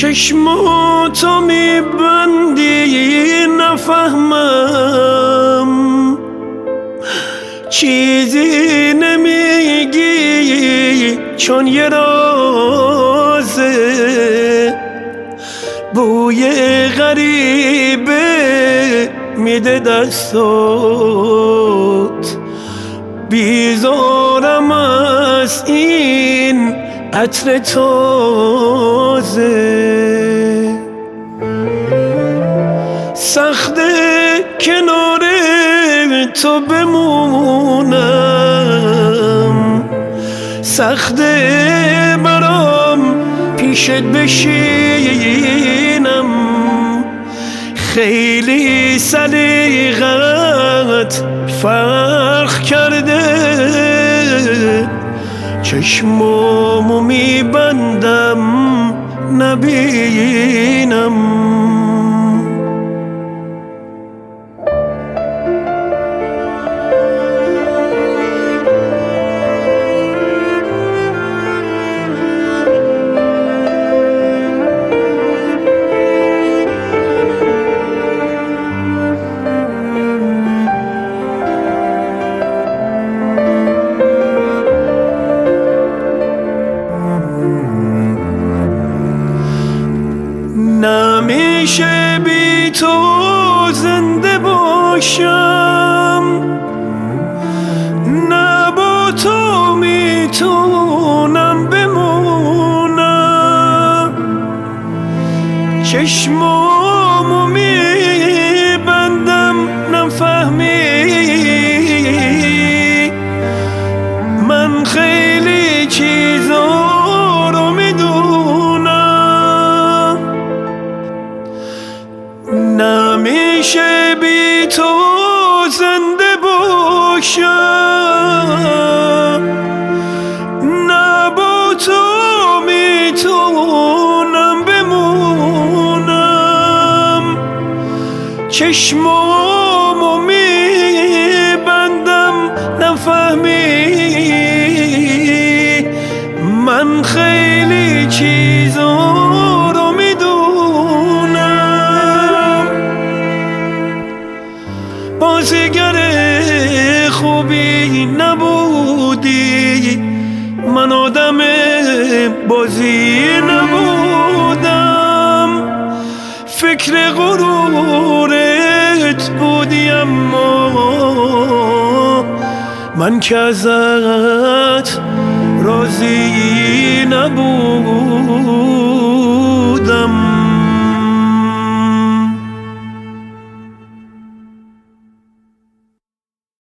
چشماتو میبندی نفهمم. چیزی نمیگی چون یه رازه. بوی غریبه میده دستات. بیزارم از این عطر تازه. سخته کنار تو بمونم. سخته برام پیشت بشینم. خیلی سلیقت فرق کرده. چشمامو میبندم نبینم. تو زنده باشم. نه با تو می‌تونم بمونم. چشمامو میبندم نفهمی. من خیلی چیزا باشم نه با تو می‌تونم بمونم. چشمامو میبندم نفهمی. من خیلی چیزا رو می‌دونم. بازیگر خوبی نبودی. من آدم بازی نبودم. فکر غرورت بودی اما من که ازت راضی نبودم.